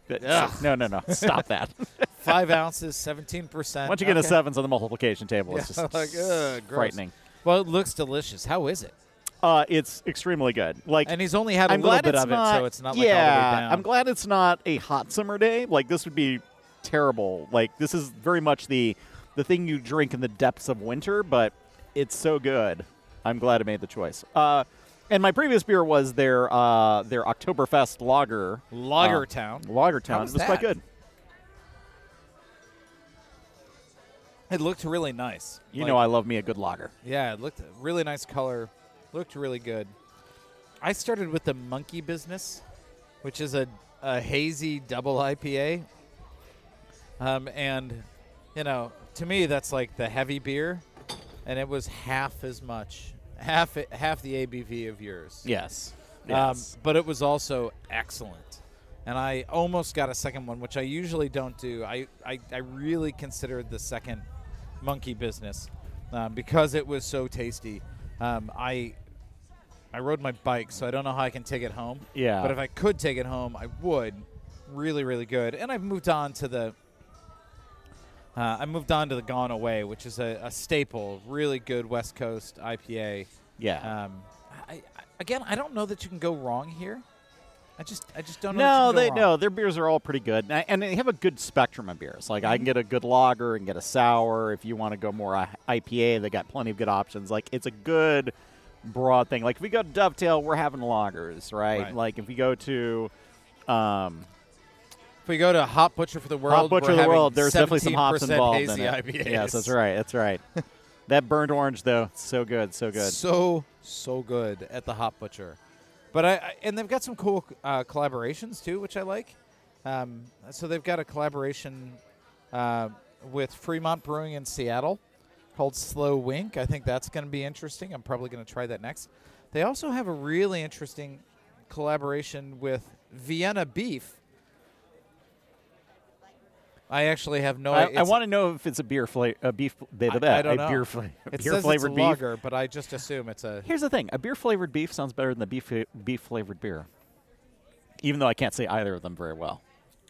But- Ugh. no, no, no. Stop that. 5 ounces, 17%. Once you get a sevens on the multiplication table, it's just like, ugh, gross. frightening. Well, it looks delicious. How is it? Uh, it's extremely good. Like, And he's only had a I'm little bit of not, it, so it's not like yeah, all the way down. I'm glad it's not a hot summer day. Like this would be terrible. Like this is very much the the thing you drink in the depths of winter, but it's so good. I'm glad I made the choice. Uh, and my previous beer was their uh, their Oktoberfest lager. Lagertown. Uh, Lagertown. How It was was quite good. It looked really nice. You Like, know I love me a good lager. Yeah, it looked really nice color. Looked really good. I started with the Monkey Business, which is a, a hazy double IPA. Um, and, you know, to me, that's like the heavy beer, and it was half as much, half half the ABV of yours. Yes. Um, but it was also excellent. And I almost got a second one, which I usually don't do. I, I, I really considered the second monkey business um, because it was so tasty. Um, I I rode my bike, so I don't know how I can take it home. Yeah. But if I could take it home, I would. Really, really good. And I've moved on to the. Uh, I moved on to the Gone Away, which is a, a staple, really good West Coast IPA. yeah. Um, I, I, again, I don't know that you can go wrong here. I just I just don't know. No, they go no. Their beers are all pretty good, and, I- and they have a good spectrum of beers. Like Mm-hmm. I can get a good lager and get a sour. If you want to go more IPA, they got plenty of good options. Like it's a good broad thing. Like if we go to Dovetail, we're having lagers, right? Right. Like if we go to um, If we go to Hop Butcher for the World, Hop Butcher we're the World, there's definitely some hops involved hazy in it. IPAs. Yes, that's right. That's right. that burnt orange though, so good, so good. So so good at the Hop Butcher, but I, I and they've got some cool uh, collaborations too, which I like. Um, so they've got a collaboration uh, with Fremont Brewing in Seattle called Slow Wink. I think that's going to be interesting. I'm probably going to try that next. They also have a really interesting collaboration with Vienna Beef. I actually have no. I. I want to know if it's a beer flavor, a beef, blah, blah, blah, I don't a know. beer, fla- It beer says flavored it's a beef. but I just assume it's a. Here's the thing: a beer flavored beef sounds better than the beef beef flavored beer. Even though I can't say either of them very well.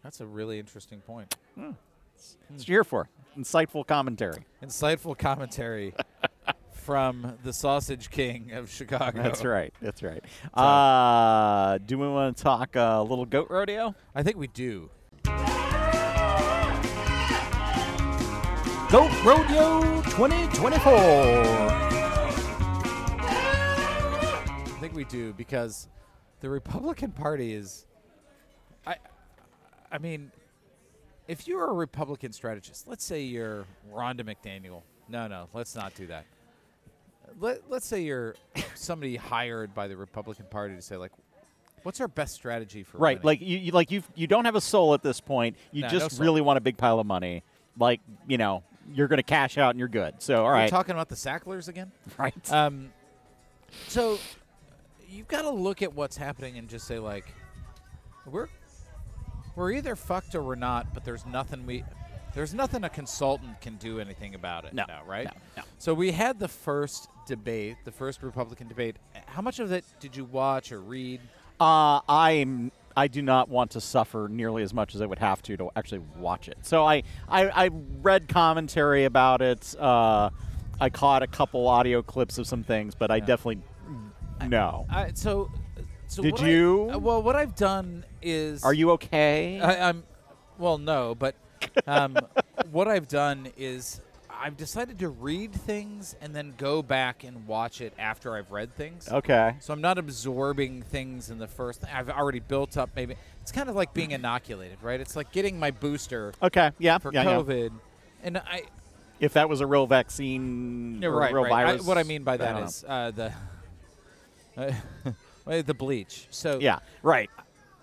That's a really interesting point. That's what you're here for. Insightful commentary. Insightful commentary from the Sausage King of Chicago. That's right. That's right. Uh, do we want to talk a little goat rodeo? I think we do. Goat Rodeo 2024. I think we do because the Republican Party is. I, I mean, if you're a Republican strategist, let's say you're Rhonda McDaniel. No, no, let's not do that. Let, let's say you're somebody hired by the Republican Party to say, like, what's our best strategy for Right, winning? like you, you like you you don't have a soul at this point. You No, no just soul. really want a big pile of money. Like you know, you're going to cash out and you're good. So all We're right, talking about the Sacklers again. right. Um, so you've got to look at what's happening and just say like, we're we're either fucked or we're not. But there's nothing we there's nothing a consultant can do anything about it. No, now, right? no, no. So we had the first debate, the first Republican debate. How much of it did you watch or read? Uh, I'm. I do not want to suffer nearly as much as I would have to to actually watch it. So I, I, I read commentary about it. Uh, I caught a couple audio clips of some things, but I Yeah. definitely no. I, so, so Did what I- you? uh, well, what I've done is Are you okay? I, I'm, well, no, but um, what I've done is I've decided to read things and then go back and watch it after I've read things. okay. So I'm not absorbing things in the first. I've already built up. Maybe it's kind of like being inoculated, right? It's like getting my booster Okay. Yeah. for yeah, yeah. COVID, and I. If that was a real vaccine, or right. real right. I- virus. what I mean by I that is uh, the. Uh, the bleach. So yeah. Right.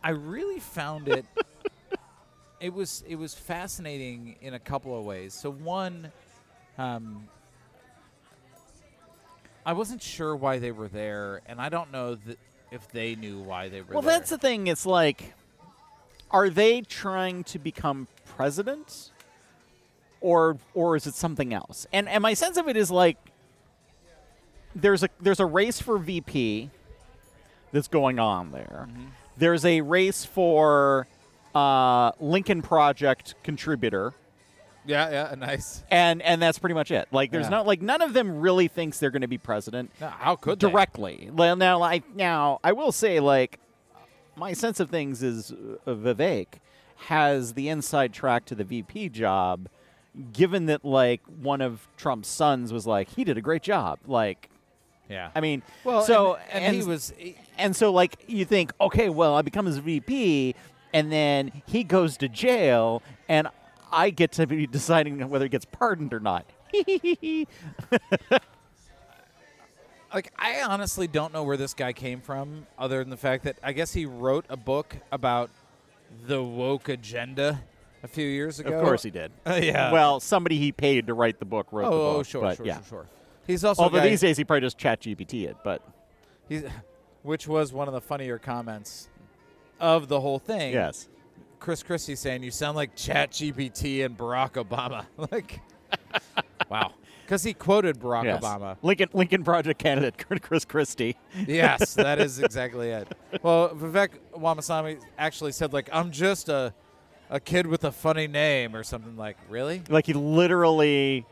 I really found it. it was it was fascinating in a couple of ways. So one, um, I wasn't sure why they were there, and I don't know that if they knew why they were Well, there. that's the thing. It's like, are they trying to become president, or or is it something else? And and my sense of it is like, there's a there's a race for VP that's going on there. Mm-hmm. There's a race for uh, Lincoln Project contributor. yeah, yeah, nice. And and that's pretty much it. Like there's Yeah. not like none of them really thinks they're going to be president how could they? directly. Well, now, like now, I will say, like my sense of things is uh, Vivek has the inside track to the VP job, given that like one of Trump's sons was like he did a great job. Like, Yeah. I mean, well, so and, and he was. And so like you think, okay, well, I become his VP, and then he goes to jail, and I get to be deciding whether he gets pardoned or not. like I honestly don't know where this guy came from, other than the fact that I guess he wrote a book about the woke agenda a few years ago. Of course he did. Uh, yeah. Well, somebody he paid to write the book wrote oh, the book. oh, sure, but sure, yeah. sure, sure. He's also Although these days he probably just chat GPT it, but he's, which was one of the funnier comments of the whole thing. yes. Chris Christie saying you sound like Chat GPT and Barack Obama. like, wow, because he quoted Barack yes. Obama. Lincoln Lincoln Project candidate Chris Christie. yes, that is exactly it. Well, Vivek Ramaswamy actually said like I'm just a a kid with a funny name or something like really, Like he literally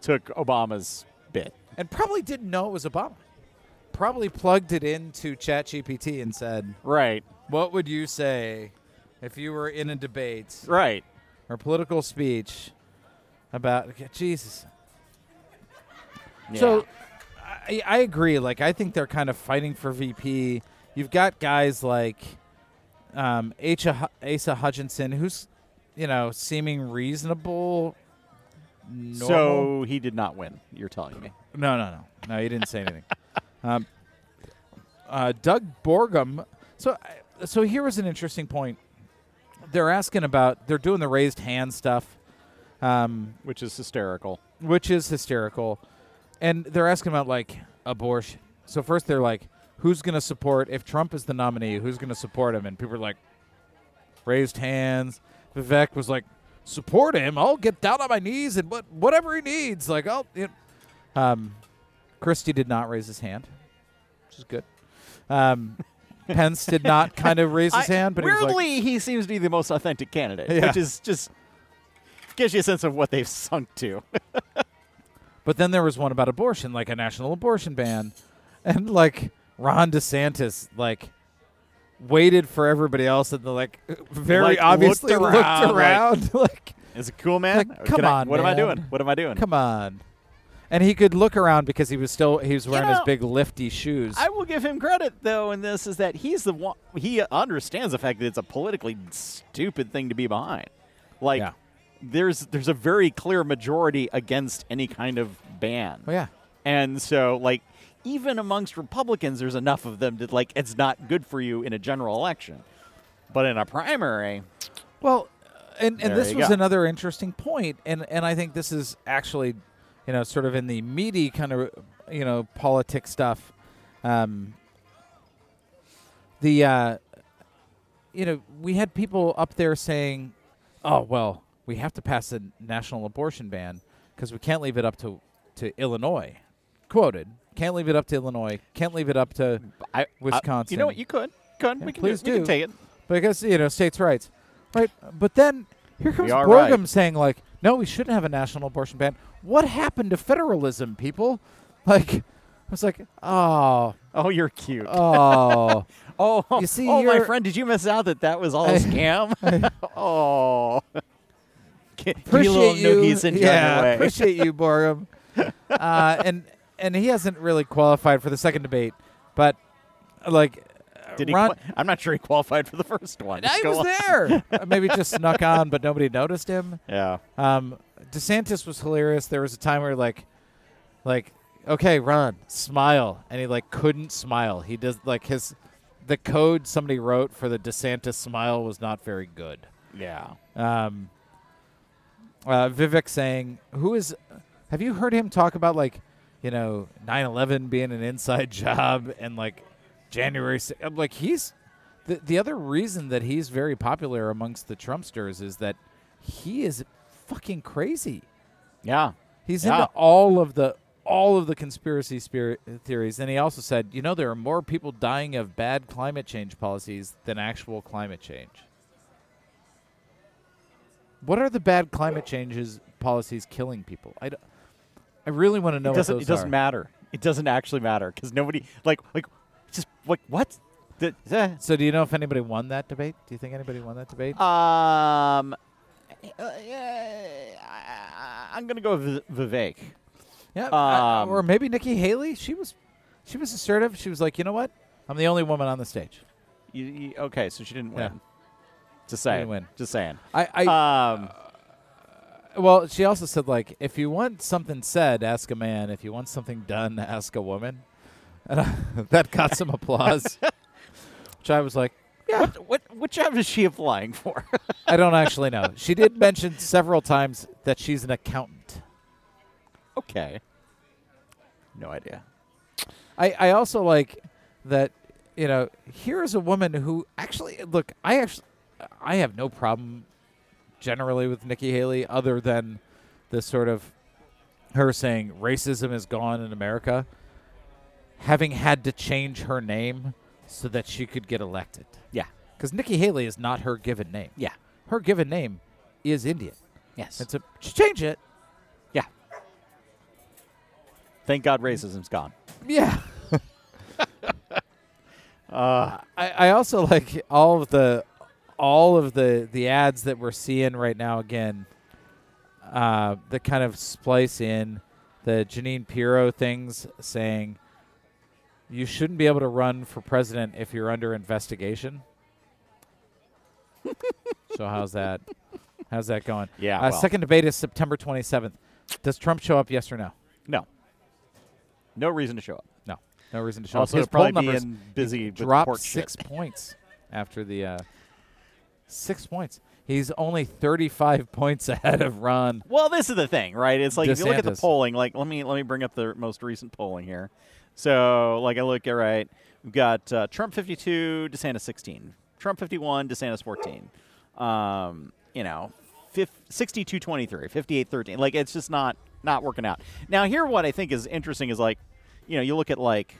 took Obama's bit. and probably didn't know it was Obama. Probably plugged it into ChatGPT and said, Right. What would you say if you were in a debate Right. or political speech about Jesus? So I, I agree. Like I think they're kind of fighting for VP. You've got guys like um, Asa, Asa Hutchinson, who's you know seeming reasonable. Normal. so he did not win. You're telling me. No, no, no, no. He didn't say anything. um, uh, Doug Burgum. So, I- so here was an interesting point. They're asking about. They're doing the raised hand stuff, um, Which is hysterical. which is hysterical, and they're asking about like abortion. So first they're like, "Who's going to support if Trump is the nominee? Who's going to support him?" And people are like, raised hands. Vivek was like, "Support him. I'll get down on my knees and what whatever he needs. Like I'll." You know. Um, Christie did not raise his hand, which is good. Um, Pence did not kind of raise his I- hand, but he was like, weirdly, he seems to be the most authentic candidate, Yeah. which is just gives you a sense of what they've sunk to. But then there was one about abortion, like a national abortion ban, and like Ron DeSantis, like waited for everybody else and like very Like, obviously looked looked around, like- around, like, Is it cool, man? Like, come I- on, what am I doing? What am I doing? come on. And he could look around because he was still he was wearing his know, big lifty shoes. I will give him credit though in this is that he's the one he understands the fact that it's a politically stupid thing to be behind. Like Yeah. there's there's a very clear majority against any kind of ban. oh, yeah. And so like even amongst Republicans there's enough of them that like it's not good for you in a general election. But in a primary, Well, and and this was go. another interesting point, and and I think this is actually, you know, sort of in the meaty kind of you know politics stuff. Um, the uh, you know we had people up there saying, "Oh well, we have to pass a national abortion ban because we can't leave it up to to Illinois." Quoted, "Can't leave it up to Illinois. Can't leave it up to." I, I- Wisconsin. you know what? You could. Could. Yeah, we can please do, We can take it. because you know states' rights, right? But then here comes are Burgum right. saying like, no, we shouldn't have a national abortion ban. What happened to federalism, people? Like, I was like, oh, Oh, you're cute. oh, Oh, You see, oh, my friend, did you miss out that that was all I- a scam? oh, Get- get appreciate you. yeah, appreciate you, Burgum. uh, and and he hasn't really qualified for the second debate, but like, Did he? Ron, I'm not sure he qualified for the first one. I was on. there. Maybe just snuck on, but nobody noticed him. Yeah. Um, DeSantis was hilarious. There was a time where like, like, okay, Ron, smile, and he like couldn't smile. He does like his, the code somebody wrote for the DeSantis smile was not very good. Yeah. Um, uh, Vivek saying, "Who is? Have you heard him talk about like, you know, 9/11 being an inside job and like January? I'm Like he's the the other reason that he's very popular amongst the Trumpsters is that he is fucking crazy. Yeah. He's Yeah. into all of the all of the conspiracy spirit theories, and he also said, you know, there are more people dying of bad climate change policies than actual climate change. What are the bad climate changes policies killing people? I, d- I really want to know It doesn't. It doesn't matter. It doesn't actually matter because nobody like like just like what. The, eh. So, do you know if anybody won that debate? Do you think anybody won that debate? um. Uh, I'm gonna go with Vivek. yeah, um, or maybe Nikki Haley. She was, she was assertive. She was like, you know what? I'm the only woman on the stage. You, you, okay, so she didn't Yeah. win. Just saying. didn't win. Just saying. I, I um. Well, she also said like, if you want something said, ask a man. If you want something done, ask a woman. And I, that got some applause, which I was like, yeah. What, what what job is she applying for? I don't actually know. She did mention several times that she's an accountant. okay. No idea. I, I also like that, you know, here is a woman who actually look. I actually, I have no problem generally with Nikki Haley, other than the sort of her saying racism is gone in America, having had to change her name so that she could get elected. Yeah. Because Nikki Haley is not her given name. Yeah. Her given name is Indian. Yes. And so change it. yeah. Thank God racism's gone. Yeah. Uh, I, I also like all of the all of the the ads that we're seeing right now again uh, that kind of splice in the Jeanine Pirro things saying you shouldn't be able to run for president if you're under investigation. so how's that? How's that going? Yeah, Uh, well. Second debate is September 27th. Does Trump show up? Yes or no? no. No reason to show up. No. No reason to show Also, up. His probably poll numbers busy dropped court shit. six points after the uh, six points. He's only 35 points ahead of Ron. Well, this is the thing, right? It's like if you look at the polling, like let me let me bring up the most recent polling here. So, like I look at right, we've got uh, Trump 52, DeSantis 16, Trump 51, DeSantis 14. Um, you know, 62 23, 58 13. Like it's just not not working out. Now, here what I think is interesting is like, you know, you look at like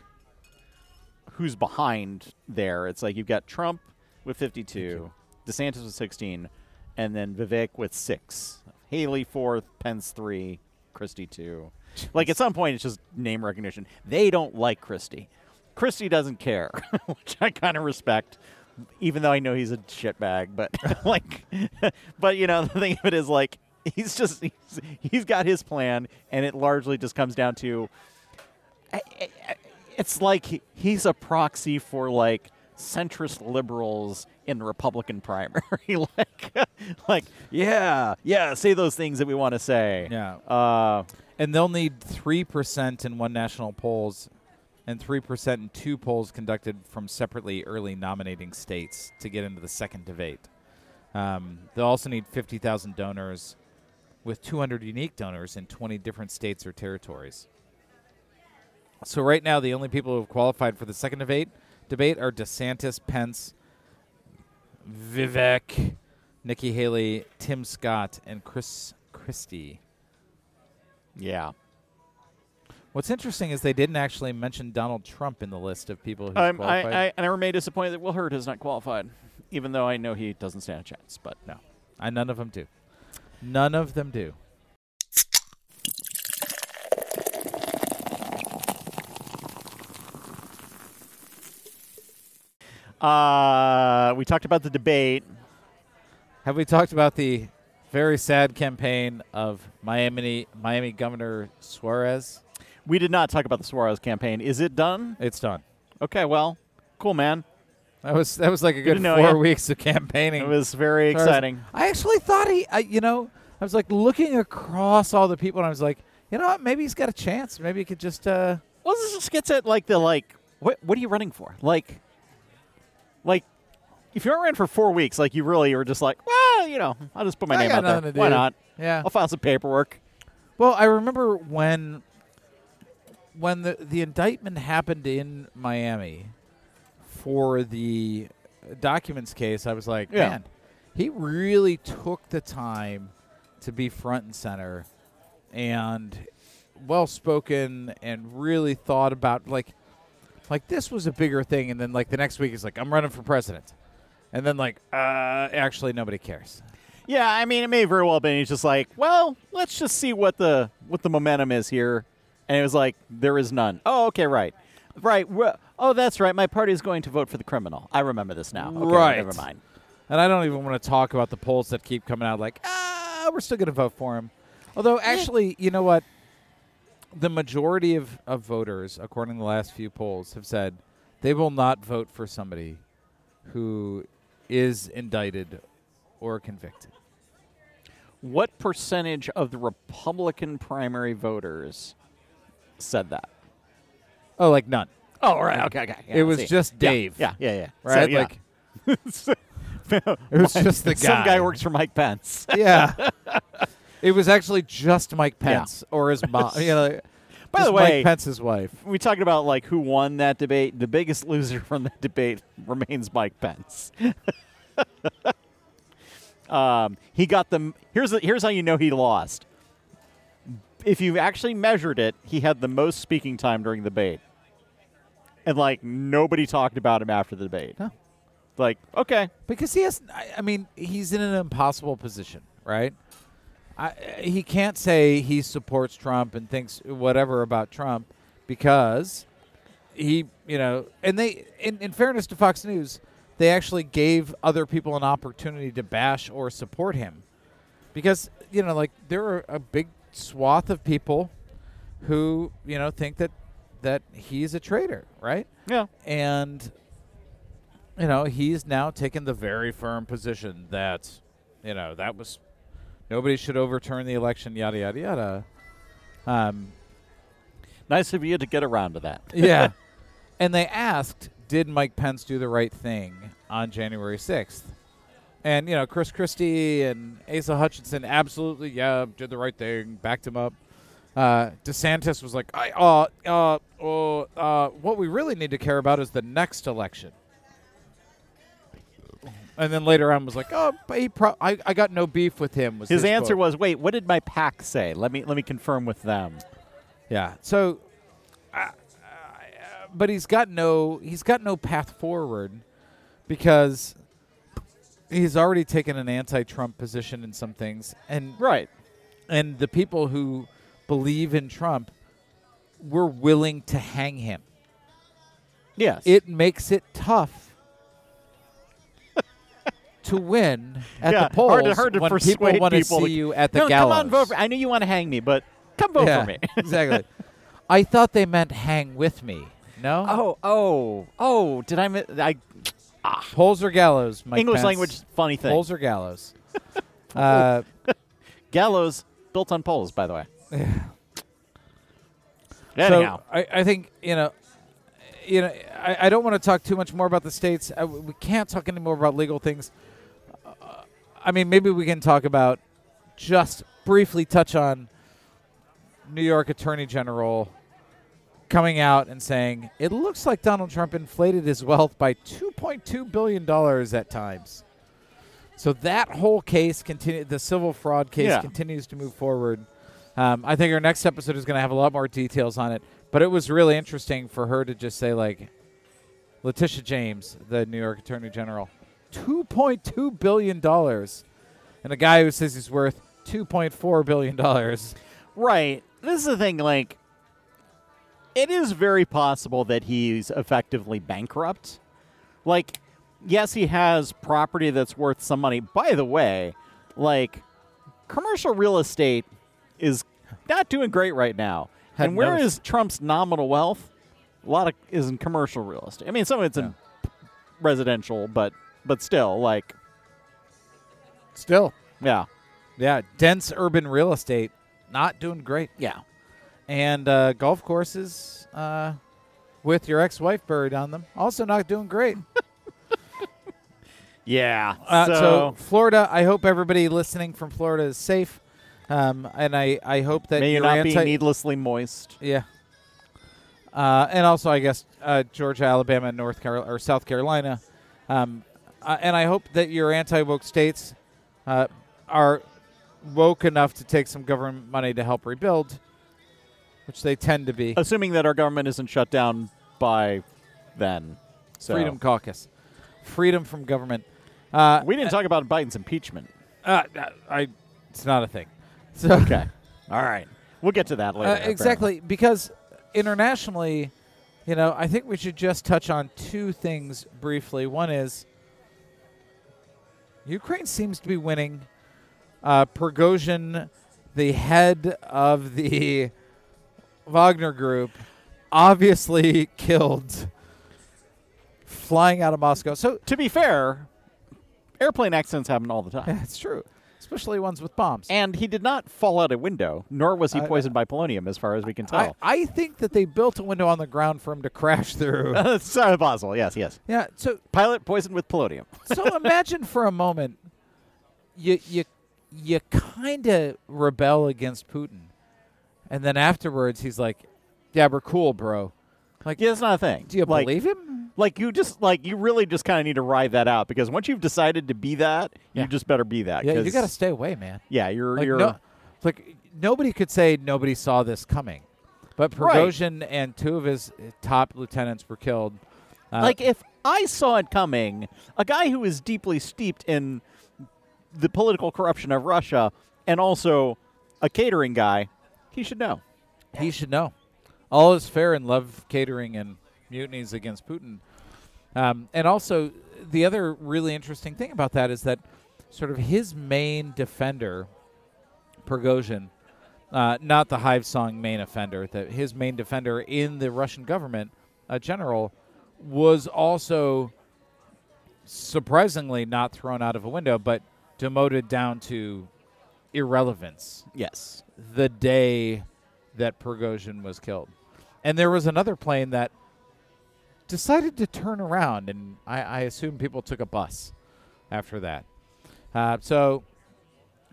who's behind there. It's like you've got Trump with 52, DeSantis with 16, and then Vivek with six. Haley fourth, Pence three, Christie two. Like at some point, it's just name recognition. They don't like Christie. Christie doesn't care, which I kind of respect, even though I know he's a shitbag. But like, but you know, the thing of it is like he's just he's, he's got his plan, and it largely just comes down to I- I- I- it's like he- he's a proxy for like centrist liberals in the Republican primary. like, like, yeah, yeah, say those things that we want to say. Yeah. Uh, And they'll need 3% in one national polls and 3% in two polls conducted from separately early nominating states to get into the second debate. Um, they'll also need 50,000 donors with 200 unique donors in 20 different states or territories. So right now, the only people who have qualified for the second debate debate are DeSantis, Pence, Vivek, Nikki Haley, Tim Scott, and Chris Christie. yeah. What's interesting is they didn't actually mention Donald Trump in the list of people who's um, I'm, qualified. I, I, and I remain disappointed that Will Hurd has not qualified, even though I know he doesn't stand a chance. But no, I, none of them do. None of them do. Uh, we talked about the debate. Have we talked about the very sad campaign of Miami Miami Governor Suarez? We did not talk about the Suarez campaign. Is it done? It's done. Okay, well, cool, man. That was that was like a good four yeah. weeks of campaigning. It was very Suarez. exciting. I actually thought he, I, you know, I was like looking across all the people, and I was like, you know what? Maybe he's got a chance. Maybe he could just. uh Well, this just gets at like the like what what are you running for? Like like if you aren't running for four weeks, like you really were just like, well, you know, I'll just put my I name got out there. to Why do. not? Yeah. I'll file some paperwork. Well, I remember when when the the indictment happened in Miami for the documents case. I was like, Yeah. man, he really took the time to be front and center and well spoken and really thought about like like this was a bigger thing and then like the next week he's like I'm running for president. And then like uh actually nobody cares. Yeah, I mean, it may very well have been. He's just like, well, let's just see what the what the momentum is here, and it was like there is none. Oh, okay, right, right. Wh- Oh, that's right. My party is going to vote for the criminal. I remember this now. Okay, Right. Never mind. And I don't even want to talk about the polls that keep coming out like, ah, we're still going to vote for him. Although, actually, you know what? The majority of, of voters, according to the last few polls, have said they will not vote for somebody who is indicted or convicted. What percentage of the Republican primary voters said that? Oh, like none. Oh, right. Okay, okay. Yeah, It was just Yeah, Dave. Yeah, yeah, yeah. Right? So, yeah. Like, it was just the guy. Some guy works for Mike Pence. yeah. it was actually just Mike. Pence or his mom. you know, By the way, Mike Pence's wife. we talked about like who won that debate. The biggest loser from that debate remains Mike Pence. um, he got them. Here's the, here's how you know he lost. If you actually measured it, he had the most speaking time during the debate, and like nobody talked about him after the debate. No. Like okay, Because he has, I, I mean, he's in an impossible position, right? I, he can't say he supports Trump and thinks whatever about Trump because he, you know, and they, in, in fairness to Fox News, they actually gave other people an opportunity to bash or support him, because you know, like there are a big swath of people who you know think that that he's a traitor, right? Yeah. and you know he's now taken the very firm position that you know that was nobody should overturn the election yada yada yada um, Nice of you to get around to that. yeah and they asked did mike pence do the right thing on january 6th and you know chris christie and asa hutchinson absolutely yeah did the right thing backed him up uh, DeSantis was like, I, uh, uh, uh, uh, what we really need to care about is the next election. And then later on was like, oh, but he pro- I, I got no beef with him. Was His his answer quote. was, "Wait, what did my PAC say? Let me let me confirm with them." yeah. So, uh, uh, but he's got no he's got no path forward because he's already taken an anti-Trump position in some things, and Right. and the people who believe in Trump were willing to hang him. Yes. It makes it tough to win at yeah, the polls hard to, hard to when people want to see you at the no, gallows. come on, vote for. I know you want to hang me, but come vote yeah, for me. exactly. I thought they meant hang with me. No. oh, oh, oh! Did I? I Polls or gallows? Mike English Pence? language funny thing. Polls or gallows? uh, Gallows built on poles, by the way. So Anyhow, I, I think you know, you know, I, I don't want to talk too much more about the states. I, we can't talk anymore about legal things. I mean, maybe we can talk about just briefly touch on New York Attorney General coming out and saying it looks like Donald Trump inflated his wealth by 2.2 billion dollars at times. So that whole case continue the civil fraud case Yeah. continues to move forward. Um, I think our next episode is going to have a lot more details on it, but it was really interesting for her to just say like Letitia James, the New York Attorney General, 2.2 billion dollars, and a guy who says he's worth 2.4 billion dollars. right. This is the thing. Like, it is very possible that he's effectively bankrupt. Like, yes, he has property that's worth some money. By the way, like, commercial real estate is not doing great right now. Hadn't and where noticed. is Trump's nominal wealth? A lot of is in commercial real estate. I mean, some of it's in residential, but but still, like, Still, yeah, yeah, dense urban real estate, not doing great. yeah. and uh, golf courses uh, with your ex-wife buried on them, also not doing great. Yeah. Uh, so, so, Florida, I hope everybody listening from Florida is safe, um, and I, I hope that may you your not anti- be needlessly moist. yeah. Uh, and also, I guess uh, Georgia, Alabama, and North Carolina or South Carolina, um, uh, and I hope that your anti-woke states uh, are woke enough to take some government money to help rebuild, which they tend to be. Assuming that our government isn't shut down by then. So. Freedom Caucus, freedom from government. Uh, We didn't talk about Biden's impeachment. Uh, uh, I. It's not a thing. So Okay. All right. We'll get to that later. uh, apparently. exactly because internationally, you know, I think we should just touch on two things briefly. One is Ukraine seems to be winning. Uh, Prigozhin, the head of the Wagner Group, obviously killed flying out of Moscow. So To be fair, airplane accidents happen all the time. That's true, especially ones with bombs. And he did not fall out a window, nor was he poisoned by polonium, as far as we can tell. I think that they built a window on the ground for him to crash through. it's uh, possible. Yes, yes. yeah. So Pilot poisoned with polonium. so imagine for a moment, you you you kind of rebel against Putin, and then afterwards he's like, "Yeah, we're cool, bro." Like, Yeah, that's not a thing. do you like, believe him? Like you just like you really just kind of need to ride that out because once you've decided to be that, Yeah. you just better be that. Yeah, you got to stay away, man. Yeah, you're Like, you're no, like nobody could say nobody saw this coming, but Right. And two of his top lieutenants were killed. Uh, like if I saw it coming, a guy who is deeply steeped in the political corruption of Russia and also a catering guy, he should know. he should know. All is fair in love, catering, and mutinies against Putin. Um, and also, the other really interesting thing about that is that sort of his main defender, Prigozhin, uh, not the Hive Song main offender, that his main defender in the Russian government, a general, was also surprisingly not thrown out of a window, but demoted down to irrelevance Yes. the day that Prigozhin was killed. And there was another plane that decided to turn around, and I, I assume people took a bus after that. Uh, so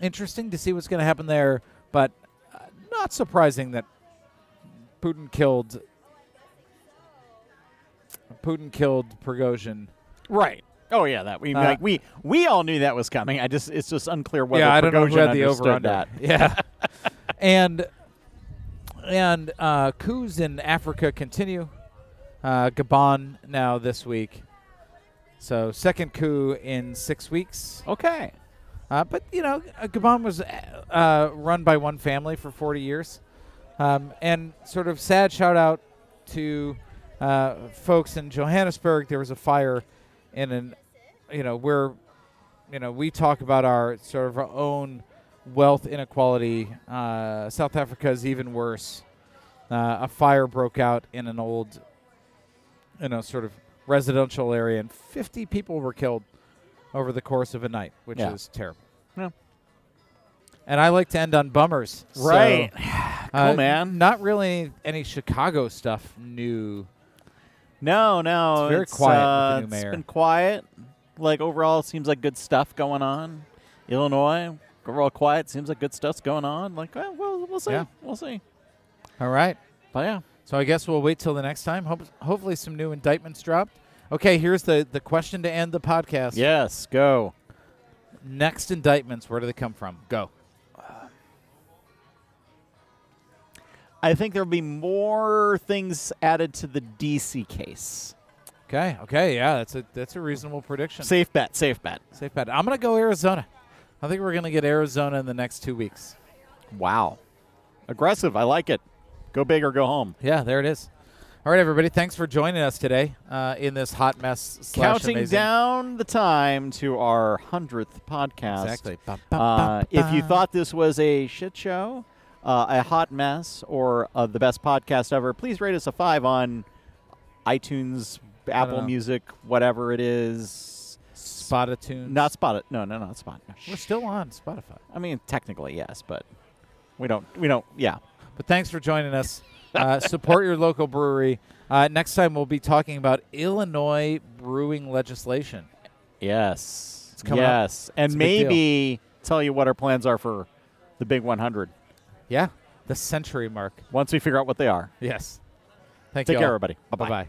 interesting to see what's going to happen there, but uh, not surprising that Putin killed Putin killed Prigozhin. Right. Oh yeah, that we Uh, like we we all knew that was coming. I just it's just unclear whether yeah, I don't know who had the over under. that. Yeah, and and uh, coups in Africa continue. Uh, Gabon now this week, so second coup in six weeks. Okay. Uh, but you know, uh, Gabon was uh, run by one family for 40 years, um, and sort of sad shout out to uh, folks in Johannesburg. There was a fire in an, you know, where, you know, we talk about our sort of our own wealth inequality. Uh, South Africa is even worse. Uh, a fire broke out in an old, you know, sort of residential area, and 50 people were killed over the course of a night, which Yeah. is terrible. Yeah. And I like to end on bummers. so, Right. uh, cool, man. Not really any Chicago stuff new. No, no. It's very quiet with the uh, It's mayor. been quiet. Like overall, it seems like good stuff going on. Illinois, overall quiet. Seems like good stuff's going on. Like, well, we'll, we'll see. Yeah. We'll see. All right. But yeah. So I guess we'll wait till the next time. Hope, hopefully, some new indictments dropped. Okay, here's the, the question to end the podcast. Yes. Go. Next indictments, where do they come from? Go. I think there'll be more things added to the DC case. Okay. Okay. Yeah, that's a that's a reasonable prediction. Safe bet. Safe bet. Safe bet. I'm gonna go Arizona. I think we're gonna get Arizona in the next two weeks. Wow. Aggressive. I like it. Go big or go home. Yeah, there it is. All right, everybody. Thanks for joining us today uh, in this hot mess. slash Counting down the time to our hundredth podcast. Exactly. Ba, ba, Uh, ba, if you thought this was a shit show, uh, a hot mess, or uh, the best podcast ever, please rate us a five on iTunes, Apple. Music, whatever it is. Spotify, Not Spot. No, no, not Spot. We're still on Spotify. I mean, technically yes, but we don't. We don't. Yeah. But thanks for joining us. Uh, support your local brewery. Uh, next time we'll be talking about Illinois brewing legislation. Yes. It's coming up. yes, and It's a big deal. maybe tell you what our plans are for the big 100 Yeah, the century mark. once we figure out what they are. Yes. Thank Take you. care, all. everybody. Bye bye.